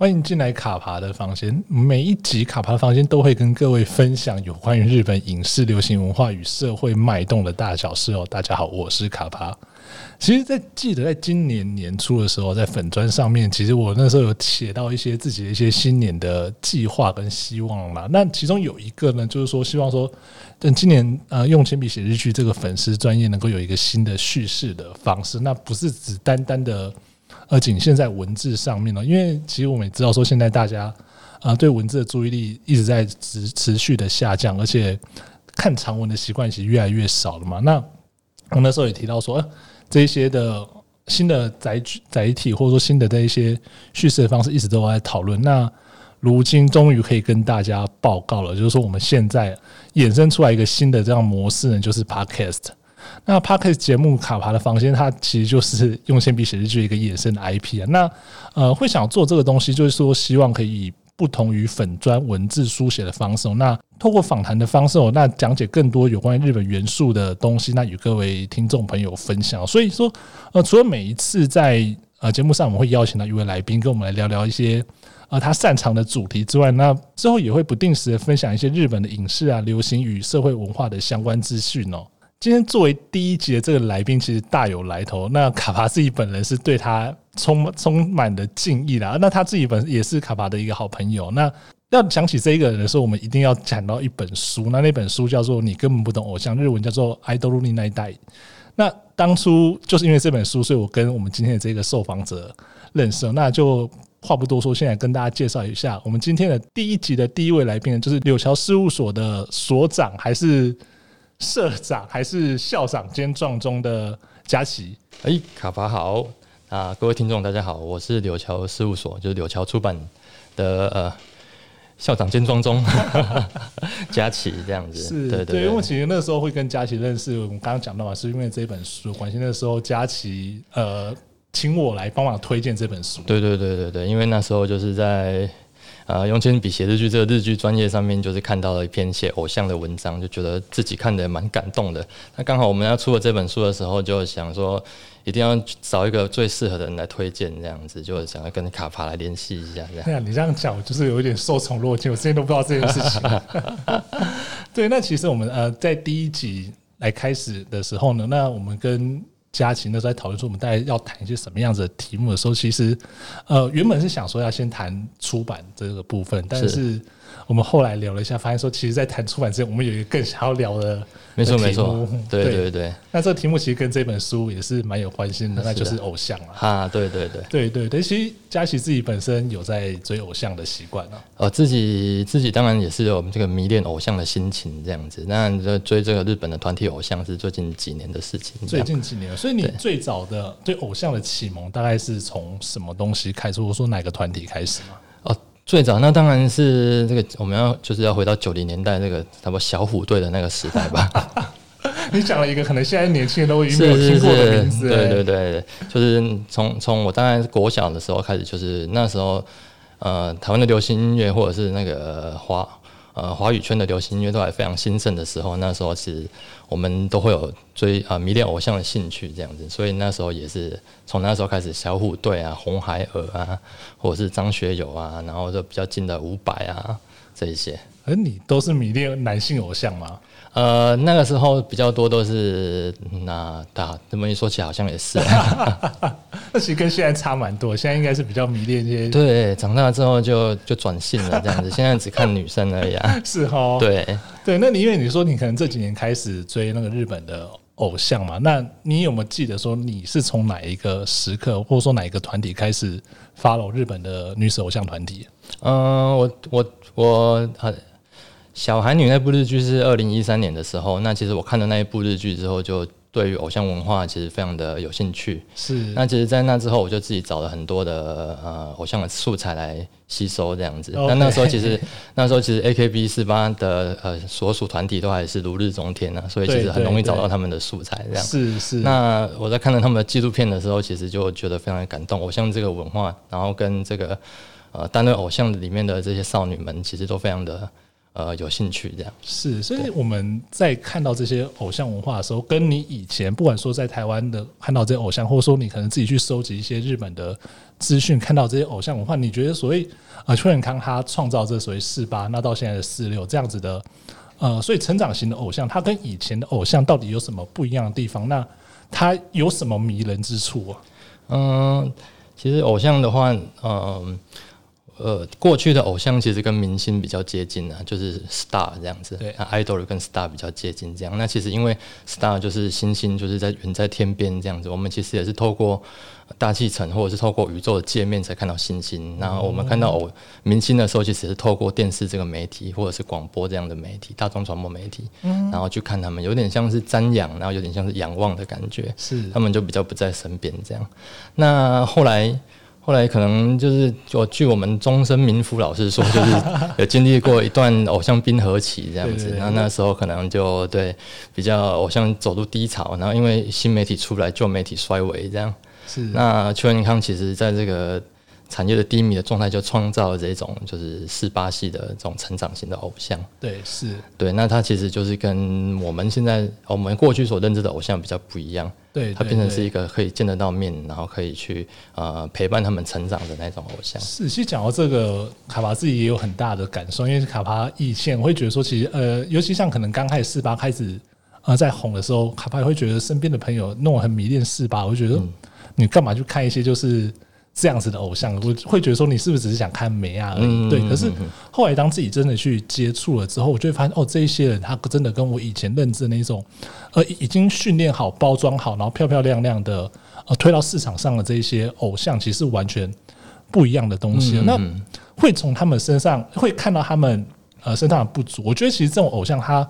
欢迎进来卡爬的房间。每一集卡爬的房间都会跟各位分享有关于日本影视、流行文化与社会脉动的大小事哦。大家好，我是卡爬。其实，在记得在今年年初的时候，在粉专上面，其实我那时候有写到一些自己的一些新年的计划跟希望嘛。那其中有一个呢，就是说希望说，等今年呃用铅笔写日剧这个粉丝专业能够有一个新的叙事的方式，那不是只单单的。而仅限在文字上面了，因为其实我们也知道说，现在大家啊对文字的注意力一直在持持续的下降，而且看长文的习惯其实越来越少了嘛。那我那时候也提到说，这些的新的载载体或者说新的这一些叙事的方式，一直都在讨论。那如今终于可以跟大家报告了，就是说我们现在衍生出来一个新的这样模式呢，就是 Podcast。那 Podcast 节目卡牌的房间，它其实就是用铅笔写日剧一个衍生的 IP 啊。那呃，会想做这个东西，就是说希望可以不同于粉砖文字书写的方式，那透过访谈的方式哦，那讲解更多有关于日本元素的东西，那与各位听众朋友分享。所以说，呃，除了每一次在呃节目上我们会邀请到一位来宾跟我们来聊聊一些呃他擅长的主题之外，那之后也会不定时的分享一些日本的影视啊、流行与社会文化的相关资讯哦。今天作为第一集的这个来宾，其实大有来头。那卡巴自己本人是对他充充满了敬意的。那他自己本也是卡巴的一个好朋友。那要想起这一个人的时候，我们一定要讲到一本书。那那本书叫做《你根本不懂偶像》，日文叫做《idol ni narii》。那当初就是因为这本书，所以我跟我们今天的这个受访者认识。那就话不多说，现在跟大家介绍一下，我们今天的第一集的第一位来宾，就是柳桥事务所的所长，还是？社长还是校长兼壮中的佳琪，哎，卡法好啊！各位听众大家好，我是柳桥事务所，就是柳桥出版的呃校长兼撞钟 佳琪这样子。是，对对，因为其实那时候会跟佳琪认识，我们刚刚讲到嘛，是因为这本书关系。那时候佳琪呃请我来帮忙推荐这本书。对对对对对，因为那时候就是在。啊，用铅笔写日剧这个日剧专业上面，就是看到了一篇写偶像的文章，就觉得自己看的蛮感动的。那刚好我们要出了这本书的时候，就想说一定要找一个最适合的人来推荐，这样子就想要跟卡帕来联系一下。这样，啊，你这样讲我就是有一点受宠若惊，我之前都不知道这件事情。对，那其实我们呃在第一集来开始的时候呢，那我们跟。佳琪那时候在讨论说，我们大概要谈一些什么样子的题目的时候，其实，呃，原本是想说要先谈出版这个部分，但是。我们后来聊了一下，发现说，其实，在谈出版之前，我们有一个更想要聊的。没错没错，对对对。那这个题目其实跟这本书也是蛮有关系的，那就是偶像了。啊，对对对，对对对。其实佳琪自己本身有在追偶像的习惯啊。呃，自己自己当然也是有这个迷恋偶像的心情这样子。那追这个日本的团体偶像是最近几年的事情。最近几年，所以你最早的对偶像的启蒙大概是从什么东西开始？我说哪个团体开始吗？最早那当然是这个，我们要就是要回到九零年代那个什么小虎队的那个时代吧。你讲了一个可能现在年轻人都已经 没有听过的名字。对对对，就是从从我当然是国小的时候开始，就是那时候呃，台湾的流行音乐或者是那个华。呃，华语圈的流行音乐都还非常兴盛的时候，那时候是我们都会有追啊、迷恋偶像的兴趣这样子，所以那时候也是从那时候开始，小虎队啊、红孩儿啊，或者是张学友啊，然后就比较近的伍佰啊这一些。而你都是迷恋男性偶像吗？呃，那个时候比较多都是那大这么一说起来好像也是，那其实跟现在差蛮多。现在应该是比较迷恋这些，对，长大之后就就转性了这样子，现在只看女生而已啊。是哦，对对。那你因为你说你可能这几年开始追那个日本的偶像嘛，那你有没有记得说你是从哪一个时刻或者说哪一个团体开始 follow 日本的女子偶像团体？嗯，我我我很。小韩女那部日剧是二零一三年的时候，那其实我看了那一部日剧之后，就对于偶像文化其实非常的有兴趣。是，那其实，在那之后，我就自己找了很多的呃偶像的素材来吸收这样子。那.那时候其实 那时候其实 A K B 四八的呃所属团体都还是如日中天啊，所以其实很容易找到他们的素材这样。是是。那我在看到他们的纪录片的时候，其实就觉得非常的感动。偶像这个文化，然后跟这个呃担任偶像里面的这些少女们，其实都非常的。呃有兴趣这样。是，所以我们在看到这些偶像文化的时候，跟你以前不管说在台湾的看到这些偶像，或者说你可能自己去收集一些日本的资讯，看到这些偶像文化，你觉得所谓呃秋元康他创造这所谓四八，那到现在的四六这样子的呃，所以成长型的偶像，他跟以前的偶像到底有什么不一样的地方？那他有什么迷人之处啊？嗯，其实偶像的话，嗯。呃，过去的偶像其实跟明星比较接近啊，就是 star 这样子。对，idol 跟 star 比较接近这样。那其实因为 star 就是星星，就是在远在天边这样子。我们其实也是透过大气层或者是透过宇宙的界面才看到星星。然后我们看到偶明星的时候，其实是透过电视这个媒体或者是广播这样的媒体，大众传播媒体，然后去看他们，有点像是瞻仰，然后有点像是仰望的感觉。是，他们就比较不在身边这样。那后来。后来可能就是，我据我们终身民夫老师说，就是 有经历过一段偶像冰河期这样子。那那时候可能就对比较偶像走入低潮，然后因为新媒体出来，旧媒体衰微这样。是。那邱元康其实在这个。产业的低迷的状态，就创造了这种就是四八系的这种成长型的偶像。对，是对。那它其实就是跟我们现在我们过去所认知的偶像比较不一样。对，它变成是一个可以见得到面，然后可以去呃陪伴他们成长的那种偶像。是，其实讲到这个，卡巴自己也有很大的感受，因为卡巴以前我会觉得说，其实呃，尤其像可能刚开始四八开始呃在红的时候，卡巴也会觉得身边的朋友弄很迷恋四八，我就觉得你干嘛去看一些就是。这样子的偶像，我会觉得说你是不是只是想看美啊而已？对，可是后来当自己真的去接触了之后，我就会发现哦，这一些人他真的跟我以前认知的那种，呃，已经训练好、包装好，然后漂漂亮亮的呃推到市场上的这一些偶像，其实是完全不一样的东西。那会从他们身上会看到他们呃身上的不足。我觉得其实这种偶像他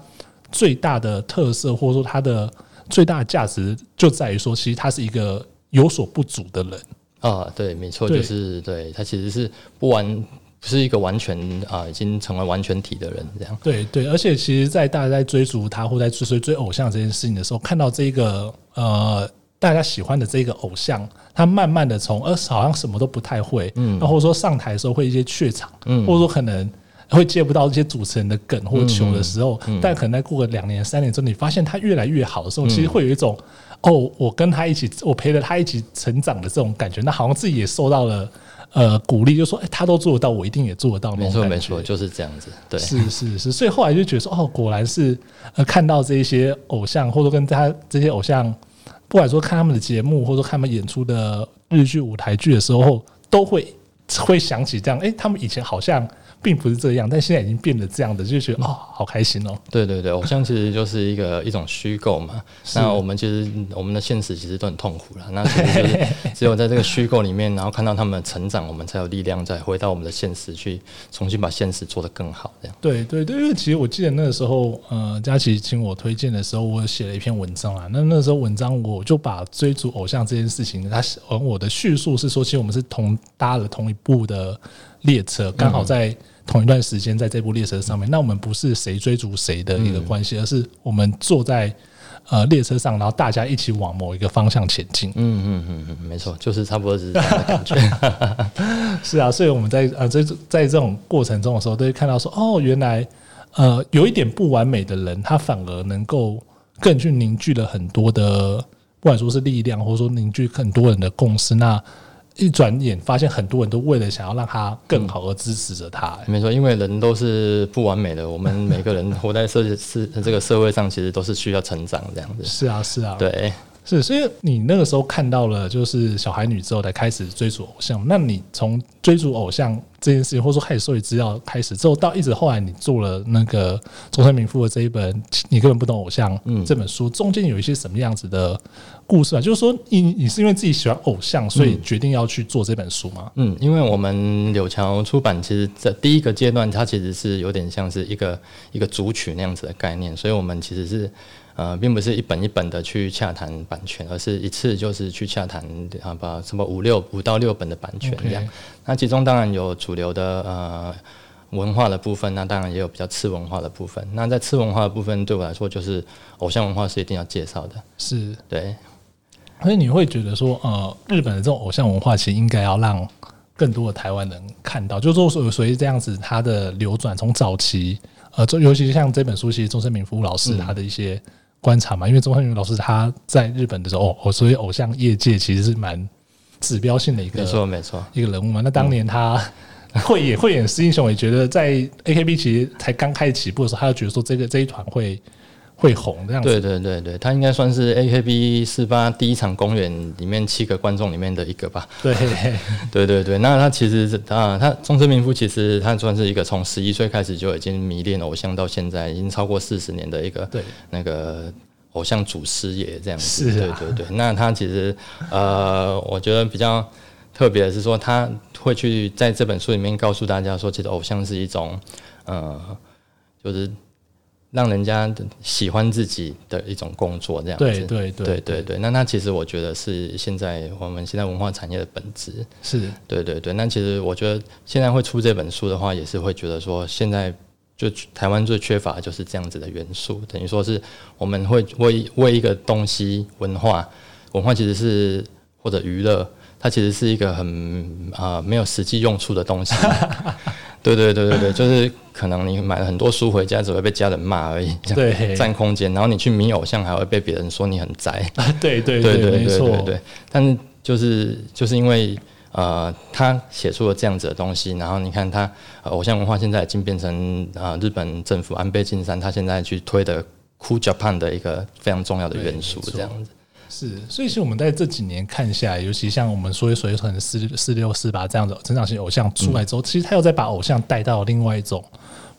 最大的特色，或者说他的最大的价值，就在于说，其实他是一个有所不足的人。啊，对，没错，就是对他其实是不完，不是一个完全啊，已经成为完全体的人这样。对对，而且其实，在大家在追逐他或在追追偶像这件事情的时候，看到这个呃大家喜欢的这个偶像，他慢慢的从呃好像什么都不太会，嗯，或者说上台的时候会一些怯场，嗯，或者说可能会接不到这些主持人的梗或球的时候，嗯嗯、但可能在过个两年三年之后，你发现他越来越好的时候，其实会有一种。哦，我跟他一起，我陪着他一起成长的这种感觉，那好像自己也受到了呃鼓励，就说，哎，他都做得到，我一定也做得到。没错，没错，就是这样子。对，是是是，所以后来就觉得说，哦，果然是呃，看到这一些偶像，或者跟他这些偶像，不管说看他们的节目，或者说看他们演出的日剧、舞台剧的时候，都会会想起这样，哎，他们以前好像。并不是这样，但现在已经变得这样的，就觉得哦，好开心哦。对对对，偶像其实就是一个一种虚构嘛。那我们其实我们的现实其实都很痛苦了。那其实就是 只有在这个虚构里面，然后看到他们的成长，我们才有力量再回到我们的现实去重新把现实做得更好。这样。对对对，因为其实我记得那个时候，呃，佳琪请我推荐的时候，我写了一篇文章啊。那那时候文章我就把追逐偶像这件事情，他我的叙述是说，其实我们是同搭了同一部的列车，刚好在。同一段时间在这部列车上面，那我们不是谁追逐谁的一个关系，而是我们坐在呃列车上，然后大家一起往某一个方向前进。嗯嗯嗯嗯，没错，就是差不多是这样的感觉。是啊，所以我们在呃在在这种过程中的时候，都会看到说，哦，原来呃有一点不完美的人，他反而能够更去凝聚了很多的，不管说是力量，或者说凝聚很多人的共识。那一转眼，发现很多人都为了想要让他更好而支持着他、欸嗯。没错，因为人都是不完美的，我们每个人活在社是这个社会上，其实都是需要成长这样子。是啊，是啊，对。是，所以你那个时候看到了就是小孩女之后，才开始追逐偶像。那你从追逐偶像这件事情，或者说开始收集资料开始之后，到一直后来你做了那个中山明夫的这一本《你根本不懂偶像》这本书，中间有一些什么样子的故事啊？就是说，你你是因为自己喜欢偶像，所以决定要去做这本书吗？嗯，因为我们柳桥出版，其实在第一个阶段，它其实是有点像是一个一个组曲那样子的概念，所以我们其实是。呃，并不是一本一本的去洽谈版权，而是一次就是去洽谈啊，把什么五六五到六本的版权这样。那其中当然有主流的呃文化的部分，那当然也有比较次文化的部分。那在次文化的部分，对我来说就是偶像文化是一定要介绍的。是，对。所以你会觉得说，呃，日本的这种偶像文化其实应该要让更多的台湾人看到，就是说所以这样子它的流转，从早期。呃，尤其是像这本书，其实中森明夫老师他的一些观察嘛，嗯、因为中森明夫老师他在日本的时候，哦，所以偶像业界其实是蛮指标性的一个，没错没错，一个人物嘛。那当年他 会演会演实英雄，也觉得在 AKB 其实才刚开始起步的时候，他就觉得说这个这一团会。会红这样子，对对对对，他应该算是 AKB 四八第一场公演里面七个观众里面的一个吧。对 对对对，那他其实是啊，他中村明夫其实他算是一个从十一岁开始就已经迷恋偶像到现在已经超过四十年的一个对那个偶像祖师爷这样子。是、啊，对对对。那他其实呃，我觉得比较特别的是说，他会去在这本书里面告诉大家说，其实偶像是一种呃，就是。让人家喜欢自己的一种工作，这样子。对对对对对对。那那其实我觉得是现在我们现在文化产业的本质。是。对对对。那其实我觉得现在会出这本书的话，也是会觉得说，现在就台湾最缺乏的就是这样子的元素，等于说是我们会为为一个东西文化，文化其实是或者娱乐，它其实是一个很啊、呃、没有实际用处的东西。对对对对对，就是可能你买了很多书回家，只会被家人骂而已，对，占空间。然后你去迷偶像，还会被别人说你很宅。对对对对对对对。但是就是就是因为呃，他写出了这样子的东西，然后你看他偶像文化现在已经变成啊、呃，日本政府安倍晋三他现在去推的 Cool Japan 的一个非常重要的元素，这样子。是，所以其实我们在这几年看下来，尤其像我们说一说可能四四六四八这样的成长型偶像出来之后，嗯、其实他又在把偶像带到另外一种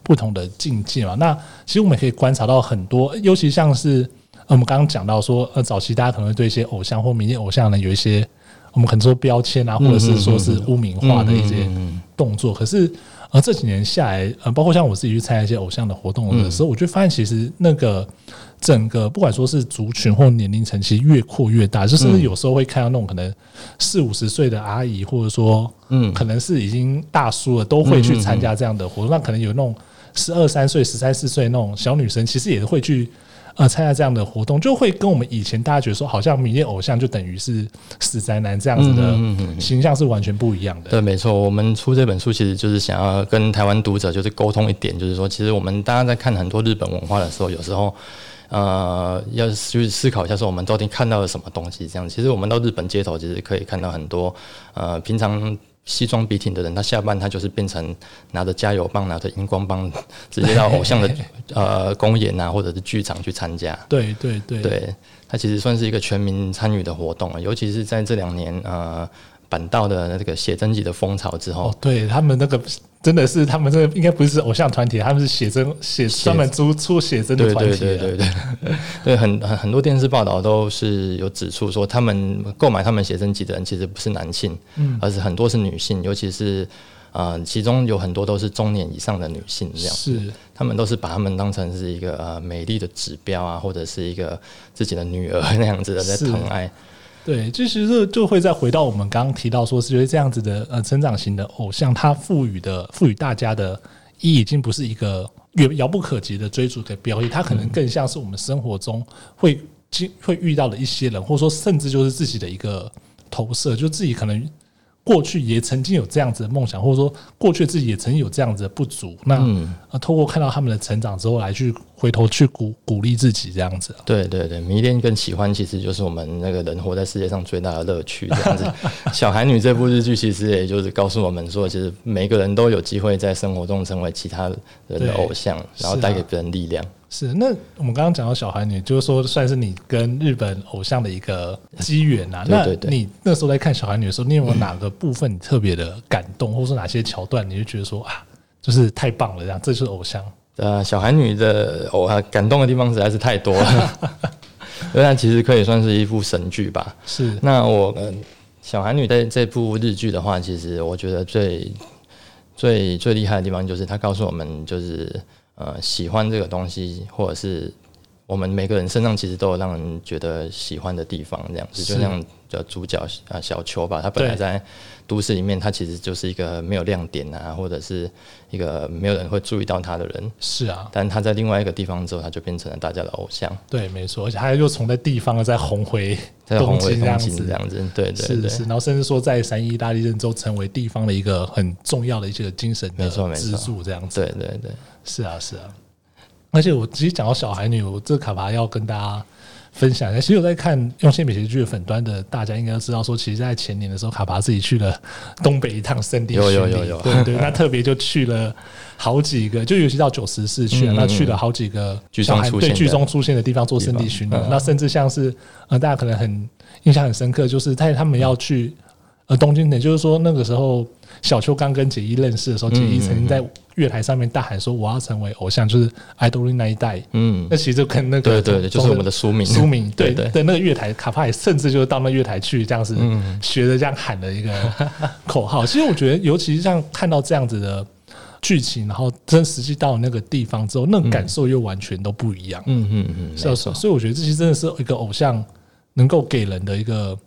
不同的境界嘛。那其实我们可以观察到很多，尤其像是我们刚刚讲到说，呃，早期大家可能会对一些偶像或迷恋偶像呢有一些我们可能说标签啊，或者是说是污名化的一些动作。可是呃这几年下来，呃，包括像我自己去参加一些偶像的活动的时候，我就发现其实那个。整个不管说是族群或年龄层，其实越扩越大，就是有时候会看到那种可能四五十岁的阿姨，或者说嗯，可能是已经大叔了，都会去参加这样的活动。那可能有那种十二三岁、十三四岁那种小女生，其实也会去呃参加这样的活动，就会跟我们以前大家觉得说，好像迷恋偶像就等于是死宅男这样子的形象是完全不一样的。对，没错，我们出这本书其实就是想要跟台湾读者就是沟通一点，就是说，其实我们大家在看很多日本文化的时候，有时候。呃，要去思考一下，说我们到底看到了什么东西？这样，其实我们到日本街头，其实可以看到很多呃，平常西装笔挺的人，他下班他就是变成拿着加油棒、拿着荧光棒，直接到偶像的 呃公演啊，或者是剧场去参加。对对对，对，他其实算是一个全民参与的活动，尤其是在这两年呃。板道的那个写真集的风潮之后，哦、对他们那个真的是他们这个应该不是偶像团体，他们是写真写专门出出写真的团体。对对对对对，对 很很很多电视报道都是有指出说，他们购买他们写真集的人其实不是男性，嗯，而是很多是女性，尤其是呃，其中有很多都是中年以上的女性，这样是他们都是把他们当成是一个呃美丽的指标啊，或者是一个自己的女儿 那样子的在疼爱。对，其实就就会再回到我们刚刚提到说，是觉得这样子的呃成长型的偶像，他赋予的赋予大家的意义，已经不是一个远遥不可及的追逐的标的，他可能更像是我们生活中会经会遇到的一些人，或者说甚至就是自己的一个投射，就自己可能。过去也曾经有这样子的梦想，或者说过去自己也曾经有这样子的不足。那啊，透过看到他们的成长之后，来去回头去鼓鼓励自己这样子。对对对，迷恋跟喜欢其实就是我们那个人活在世界上最大的乐趣。这样子，《小孩女》这部日剧其实也就是告诉我们说，其实每个人都有机会在生活中成为其他人的偶像，然后带给别人力量。是，那我们刚刚讲到小孩女，就是说算是你跟日本偶像的一个机缘啊。对对对，那你那时候在看小孩女的时候，你有没有哪个部分你特别的感动，嗯、或者说哪些桥段，你就觉得说啊，就是太棒了，这样这就是偶像。呃，小孩女的偶啊，感动的地方实在是太多了。那其实可以算是一部神剧吧。是，那我呃，小孩女在这部日剧的话，其实我觉得最最最厉害的地方就是他告诉我们，就是。呃，喜欢这个东西，或者是我们每个人身上其实都有让人觉得喜欢的地方，这样子，就像叫主角啊小秋吧，他本来在都市里面，他其实就是一个没有亮点啊，或者是一个没有人会注意到他的人。是啊，但他在另外一个地方之后，他就变成了大家的偶像。对，没错，而且他又从那地方再红回再红回东京这样子，对对对，是是，然后甚至说在三一大地震之后，成为地方的一个很重要的一些精神的支柱，这样子。对对对，是啊是啊。而且我其实讲到小孩女，我这卡牌要跟大家分享一下。其实我在看用心美学剧的粉端的，大家应该都知道说，其实，在前年的时候，卡巴自己去了东北一趟圣地巡礼，有有有有，对对，那特别就去了好几个，就尤其到九十四去了，那去了好几个小孩对剧中出现的地方做圣地巡礼。那甚至像是呃，大家可能很印象很深刻，就是在他们要去呃东京的，就是说那个时候小秋刚跟结衣认识的时候，结衣曾经在。月台上面大喊说：“我要成为偶像，就是爱豆那一代。”嗯，那其实就跟那个对对，就是我们的书名书名对对对，那个月台卡帕也甚至就是到那月台去这样子学着这样喊的一个 口号。其实我觉得，尤其是像看到这样子的剧情，然后真实际到那个地方之后，那种感受又完全都不一样。嗯嗯嗯，是是。所以我觉得这些真的是一个偶像能够给人的一个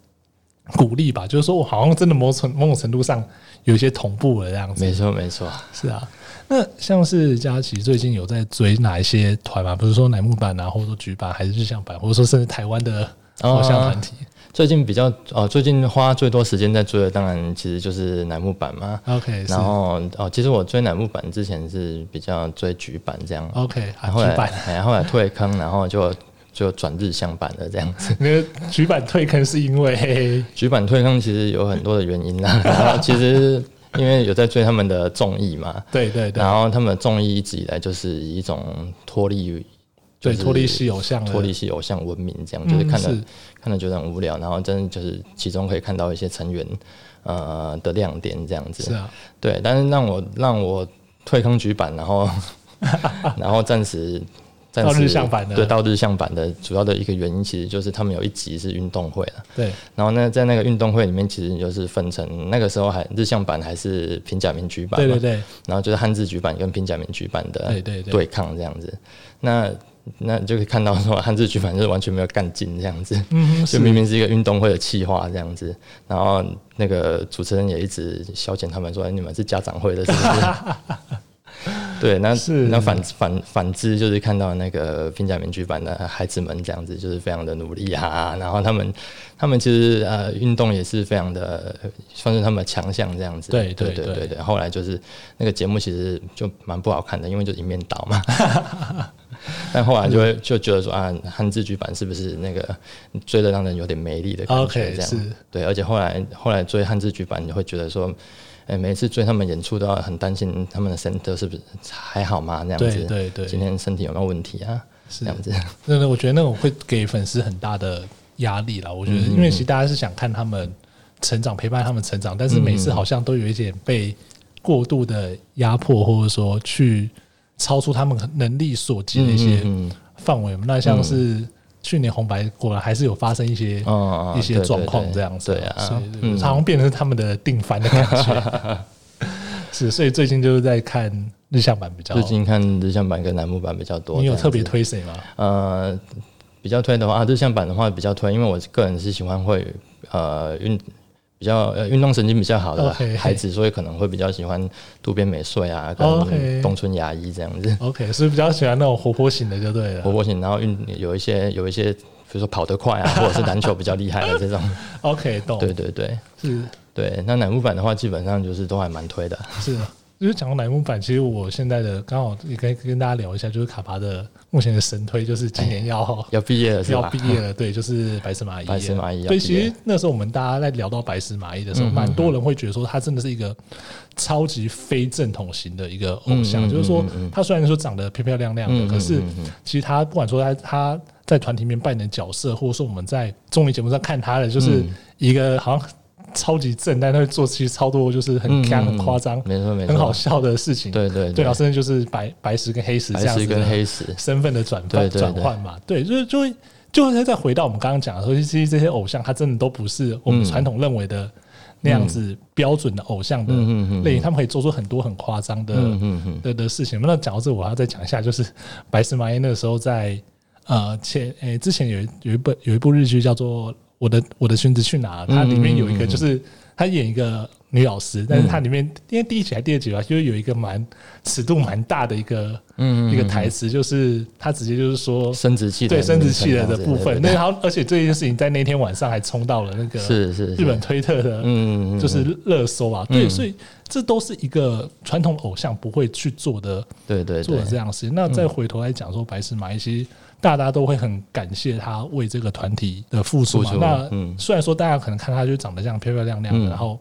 鼓励吧。就是说我好像真的某种某种程度上有一些同步了这样子。没错没错，是啊。那像是佳琪最近有在追哪一些团嘛？比如说乃木坂啊，或者说菊坂，还是日向坂，或者说甚至台湾的偶像团体。最近比较哦，最近花最多时间在追的，当然其实就是乃木坂嘛。OK，然后哦，其实我追乃木坂之前是比较追菊坂这样。OK，然后来，然后来退坑，然后就就转日向坂的这样子。那个櫸坂退坑是因为櫸坂退坑其实有很多的原因啊。然后其实。因为有在追他们的综艺嘛，对对对，然后他们的综艺一直以来就是以一种脱离，对脱离系偶像，脱离系偶像文明，这样就是看了看了觉得很无聊，然后真的就是其中可以看到一些成员呃的亮点这样子，是啊，对，但是让我让我退坑局版，然后 然后暂时。到日向版的。对，到日向版的主要的一个原因，其实就是他们有一集是运动会了。对，然后呢，在那个运动会里面，其实就是分成那个时候还日向版还是平假名櫸坂，对对对，然后就是汉字櫸坂跟平假名櫸坂的对抗这样子。那那就可以看到说汉字举办就是完全没有干劲这样子，嗯，就明明是一个运动会的企划这样子，然后那个主持人也一直消遣他们说，你们是家长会的，是不是？对，那是那反反反之，就是看到那个平假名櫸坂的孩子们这样子，就是非常的努力啊。然后他们他们其实呃运动也是非常的，算是他们的强项这样子。对对对对对。后来就是那个节目其实就蛮不好看的，因为就一面倒嘛。但后来就会就觉得说啊，汉字剧版是不是那个追的让人有点没力的感觉？这样。对，而且后来后来追汉字剧版，你会觉得说。哎，每次追他们演出都要很担心他们的身体是不是还好吗？那样子，对对对，今天身体有没有问题啊？是这样子。那那我觉得那种会给粉丝很大的压力了。我觉得，因为其实大家是想看他们成长，陪伴他们成长，但是每次好像都有一点被过度的压迫，或者说去超出他们能力所及的一些范围。那像是。去年红白果然还是有发生一些一些状况这样子，对啊，所以好像变成他们的定番的感觉。是，所以最近就是在看日向版比较，最近看日向版跟栏目版比较多。你有特别推谁吗？呃，比较推的话，日向版的话比较推，因为我个人是喜欢会呃运。比较呃运动神经比较好的孩子，所以可能会比较喜欢渡边美穗啊，跟东村芽衣这样子。OK，所以比较喜欢那种活泼型的，就对了。活泼型，然后运有一些有一些，比如说跑得快啊，或者是篮球比较厉害的这种。OK，懂。对对对，是。对，那乃木坂的话，基本上就是都还蛮推的。是。就是讲到乃木坂，其实我现在的刚好也可以跟大家聊一下，就是卡巴的目前的神推，就是今年要要毕业了，是吧？要毕业了，对，就是白石麻衣。白石麻衣。所以其实那时候我们大家在聊到白石麻衣的时候，蛮多人会觉得说他真的是一个超级非正统型的一个偶像，就是说他虽然说长得漂漂亮亮的，可是其实他不管说他他在团体里面扮演的角色，或者说我们在综艺节目上看他的，就是一个好像。超级正，但他会做其实超多就是很强、很夸张、没错没错，很好笑的事情。对对对，然后甚至就是白白石跟黑石这样子跟黑石身份的转换转换嘛。对，就是就会就会再回到我们刚刚讲的说，其实这些偶像他真的都不是我们传统认为的那样子标准的偶像的类型，他们可以做出很多很夸张的的的事情。那讲到这，我要再讲一下，就是白石麻衣那个时候在。呃前诶、欸、之前有有一本有一部日剧叫做《我的我的裙子去哪》，它里面有一个就是他演一个。女老师，但是它里面、嗯、因为第一集还是第二集吧，就是有一个蛮尺度蛮大的一个一个台词，就是他直接就是说生殖器对生殖器的的部分。那然后而且这件事情在那天晚上还冲到了那个是是日本推特的嗯就是热搜啊。对，所以这都是一个传统偶像不会去做的，对对做的这样的事情。那再回头来讲说白石麻衣，其实大家都会很感谢他为这个团体的付出嘛。那虽然说大家可能看他就长得这样漂漂亮亮的，然后。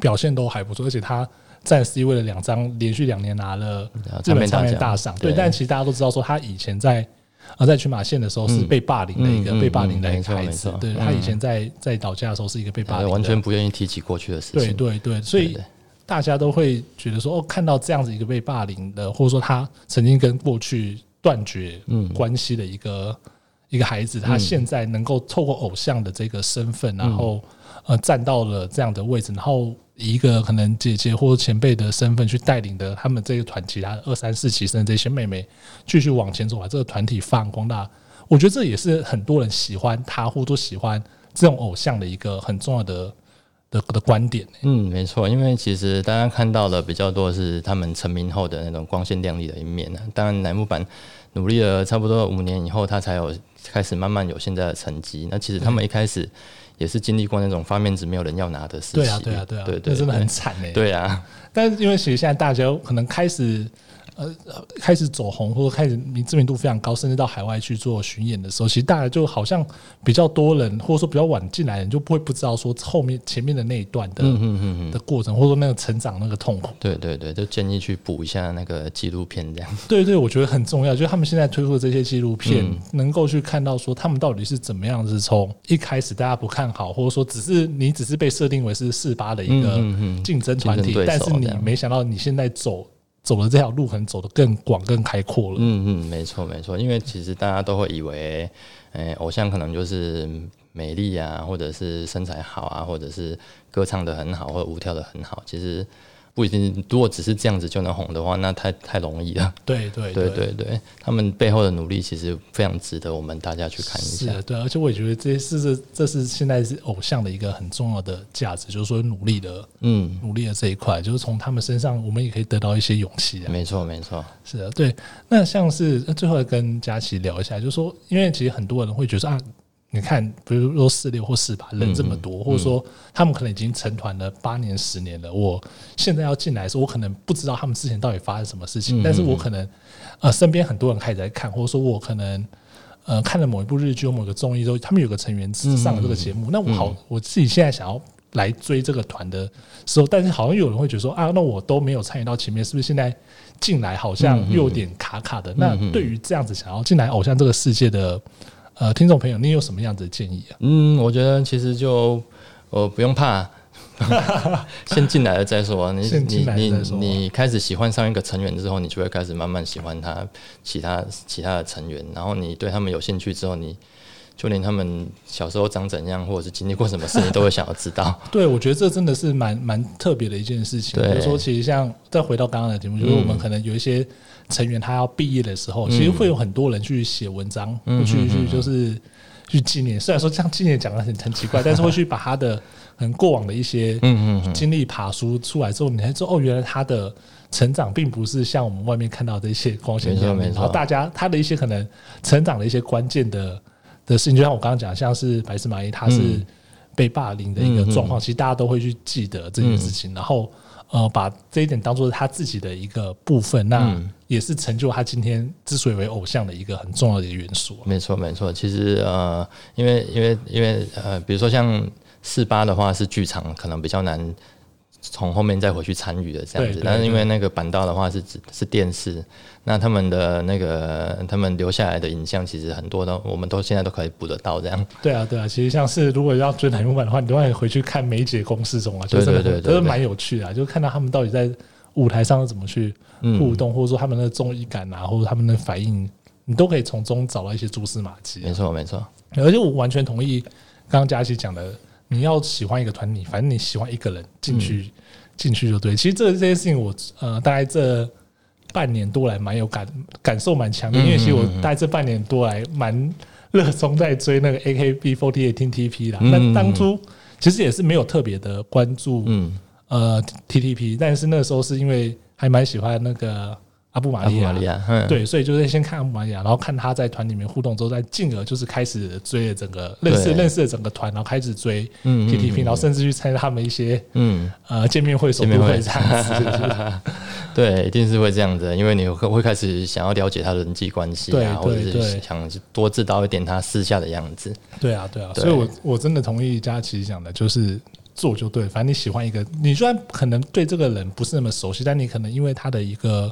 表现都还不错，而且他在 C 位的两张连续两年拿了日本唱片大赏，对。但其实大家都知道，说他以前在呃在群马县的时候是被霸凌的一个被霸凌的一个孩子，对。他以前在在老家的时候是一个被霸凌，完全不愿意提起过去的事情。对对对，所以大家都会觉得说，哦，看到这样子一个被霸凌的，或者说他曾经跟过去断绝关系的一个一个孩子，他现在能够透过偶像的这个身份，然后。呃，站到了这样的位置，然后以一个可能姐姐或前辈的身份去带领的他们这个团，其他二三四期生这些妹妹继续往前走，把这个团体发扬光大。我觉得这也是很多人喜欢他或者喜欢这种偶像的一个很重要的的的观点。嗯，没错，因为其实大家看到的比较多是他们成名后的那种光鲜亮丽的一面呢。当然，乃木坂努力了差不多五年以后，他才有开始慢慢有现在的成绩。那其实他们一开始。也是经历过那种发面子没有人要拿的事情，对啊，对啊，对啊，对对，真的很惨哎。对啊，但是因为其实现在大家可能开始。呃，开始走红或者开始名知名度非常高，甚至到海外去做巡演的时候，其实大家就好像比较多人，或者说比较晚进来的人，就不会不知道说后面前面的那一段的嗯嗯嗯的过程，或者说那个成长那个痛苦。对对对，就建议去补一下那个纪录片这样。对对，我觉得很重要，就是他们现在推出的这些纪录片，嗯、能够去看到说他们到底是怎么样子，从一开始大家不看好，或者说只是你只是被设定为是四八的一个竞争团体，但是你没想到你现在走。走了这条路可能走得更广、更开阔了。嗯嗯，没错没错，因为其实大家都会以为，诶，偶像可能就是美丽啊，或者是身材好啊，或者是歌唱的很好，或者舞跳的很好，其实。不一定，如果只是这样子就能红的话，那太太容易了。对对对对对，他们背后的努力其实非常值得我们大家去看一下。是，对，而且我也觉得这是这这是现在是偶像的一个很重要的价值，就是说努力的，嗯，努力的这一块，就是从他们身上我们也可以得到一些勇气。没错没错，是的，对。那像是最后跟佳琪聊一下，就是说，因为其实很多人会觉得啊。你看，比如说四六或四八人这么多，或者说他们可能已经成团了八年、十年了。我现在要进来的时候，我可能不知道他们之前到底发生什么事情，嗯、但是我可能呃身边很多人开始在看，或者说我可能呃看了某一部日剧或某个综艺之后，他们有个成员上了这个节目，嗯、那我好，我自己现在想要来追这个团的时候，但是好像有人会觉得说啊，那我都没有参与到前面，是不是现在进来好像又有点卡卡的？嗯、那对于这样子想要进来偶像这个世界的。呃，听众朋友，你有什么样子的建议啊？嗯，我觉得其实就呃不用怕，先进来了再说。你你你你开始喜欢上一个成员之后，你就会开始慢慢喜欢他其他其他的成员，然后你对他们有兴趣之后，你就连他们小时候长怎样，或者是经历过什么事情，都会想要知道。对，我觉得这真的是蛮蛮特别的一件事情。比如说，其实像再回到刚刚的题目，就是我们可能有一些。成员他要毕业的时候，其实会有很多人去写文章，嗯、去去就是去纪念。虽然说这样纪念讲的很很奇怪，但是会去把他的很过往的一些经历爬书出来之后，你才知道哦，原来他的成长并不是像我们外面看到的一些光鲜亮丽。然后大家他的一些可能成长的一些关键的的事情，就像我刚刚讲，像是白石麻衣，他是被霸凌的一个状况，其实大家都会去记得这件事情，然后。呃，把这一点当做是他自己的一个部分，那也是成就他今天之所以为偶像的一个很重要的元素。没错，没错。其实呃，因为因为因为呃，比如说像四八的话，是剧场可能比较难。从后面再回去参与的这样子，但是因为那个板道的话是指是电视，那他们的那个他们留下来的影像其实很多都，我们都现在都可以补得到这样。对啊，对啊，其实像是如果要追台木板的话，你都可以回去看梅姐公式中啊，就是真的都是蛮有趣的，就看到他们到底在舞台上怎么去互动，或者说他们的综艺感啊，或者他们的反应，你都可以从中找到一些蛛丝马迹。没错，没错。而且我完全同意刚刚佳琪讲的。你要喜欢一个团体，反正你喜欢一个人进去进、嗯、去就对。其实这这些事情我，我呃大概这半年多来蛮有感感受蛮强的，因为其实我大概这半年多来蛮热衷在追那个 AKB48 Team TP 啦。那当初其实也是没有特别的关注，嗯，呃，TTP，但是那时候是因为还蛮喜欢那个。阿布玛利亚，对，所以就是先看阿布玛利亚，然后看他在团里面互动之后，再进而就是开始追了整个认识认识了整个团，然后开始追 TTP，然后甚至去参加他们一些嗯呃见面会、首都会这样子。对，一定是会这样子，因为你会会开始想要了解他的人际关系啊，或者是想多知道一点他私下的样子。对啊，对啊，所以我我真的同意佳琪讲的，就是做就对，反正你喜欢一个，你虽然可能对这个人不是那么熟悉，但你可能因为他的一个。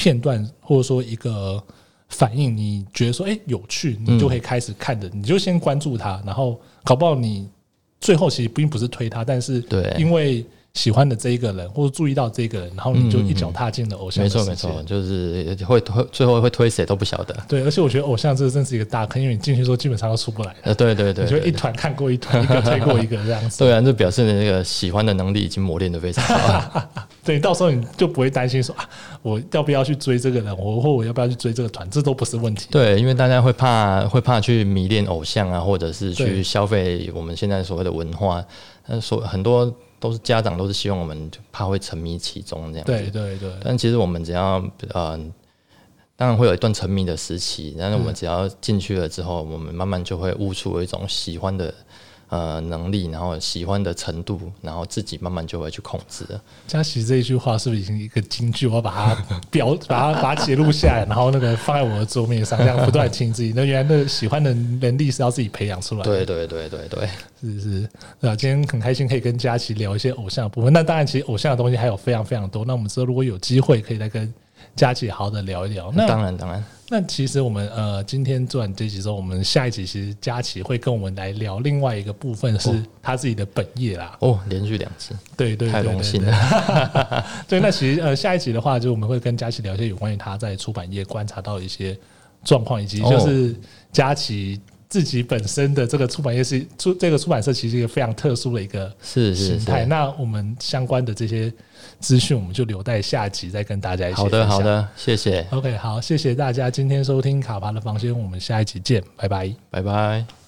片段或者说一个反应，你觉得说哎、欸、有趣，你就可以开始看着，你就先关注他，然后搞不好你最后其实并不是推他，但是对，因为。喜欢的这一个人，或者注意到这个人，然后你就一脚踏进了偶像。没错没错，就是会推，最后会推谁都不晓得。对，而且我觉得偶像这真是一个大坑，因为你进去之后基本上都出不来。呃，对对对，你就一团看过一团，一个推过一个这样子。对啊，这表示你那个喜欢的能力已经磨练的非常好。对，到时候你就不会担心说啊，我要不要去追这个人，我或我要不要去追这个团，这都不是问题。对，因为大家会怕会怕去迷恋偶像啊，或者是去消费我们现在所谓的文化，呃，所很多。都是家长都是希望我们就怕会沉迷其中这样子，对对对。但其实我们只要呃，当然会有一段沉迷的时期，但是我们只要进去了之后，我们慢慢就会悟出一种喜欢的。呃，能力，然后喜欢的程度，然后自己慢慢就会去控制了。佳琪这一句话是不是已经一个金句？我要把它标，把它把它记录下来，然后那个放在我的桌面上，这样不断听自己。那原来那喜欢的能力是要自己培养出来的。对对对对对，是是。那今天很开心可以跟佳琪聊一些偶像的部分。那当然，其实偶像的东西还有非常非常多。那我们之后如果有机会，可以再跟。佳琪好好的聊一聊，那当然当然。那其实我们呃，今天做完这集之后，我们下一集其实佳琪会跟我们来聊另外一个部分，是他自己的本业啦。哦，连续两次，对对，太荣幸了。对，那其实呃，下一集的话，就我们会跟佳琪聊一些有关于他在出版业观察到的一些状况，以及就是佳琪。自己本身的这个出版业是出这个出版社，其实一个非常特殊的一个是形态。那我们相关的这些资讯，我们就留待下集再跟大家一起。好的，好的，谢谢。OK，好，谢谢大家今天收听卡帕的房间，我们下一集见，拜拜，拜拜。